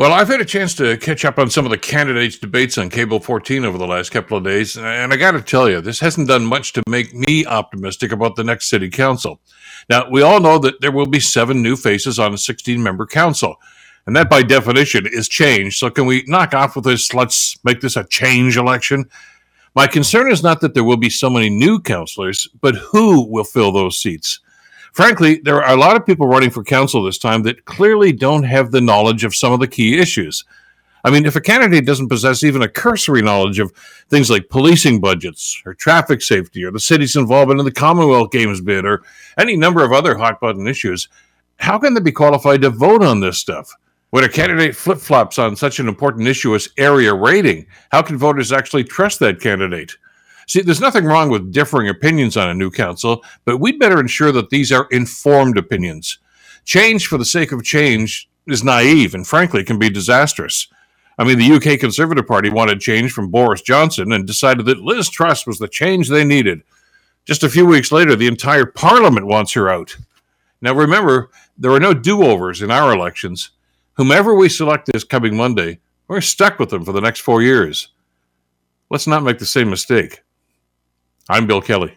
Well, I've had a chance to catch up on some of the candidates' debates on Cable 14 over the last couple of days, and I got to tell you, this hasn't done much to make me optimistic about the next city council. Now, we all know that there will be seven new faces on a 16 member council, and that by definition is change. So, can we knock off with this? Let's make this a change election. My concern is not that there will be so many new councilors, but who will fill those seats? Frankly, there are a lot of people running for council this time that clearly don't have the knowledge of some of the key issues. I mean, if a candidate doesn't possess even a cursory knowledge of things like policing budgets or traffic safety or the city's involvement in the Commonwealth Games bid or any number of other hot button issues, how can they be qualified to vote on this stuff? When a candidate flip flops on such an important issue as area rating, how can voters actually trust that candidate? See, there's nothing wrong with differing opinions on a new council, but we'd better ensure that these are informed opinions. Change for the sake of change is naive and frankly can be disastrous. I mean, the UK Conservative Party wanted change from Boris Johnson and decided that Liz Truss was the change they needed. Just a few weeks later, the entire parliament wants her out. Now, remember, there are no do overs in our elections. Whomever we select this coming Monday, we're stuck with them for the next four years. Let's not make the same mistake. I'm Bill Kelly.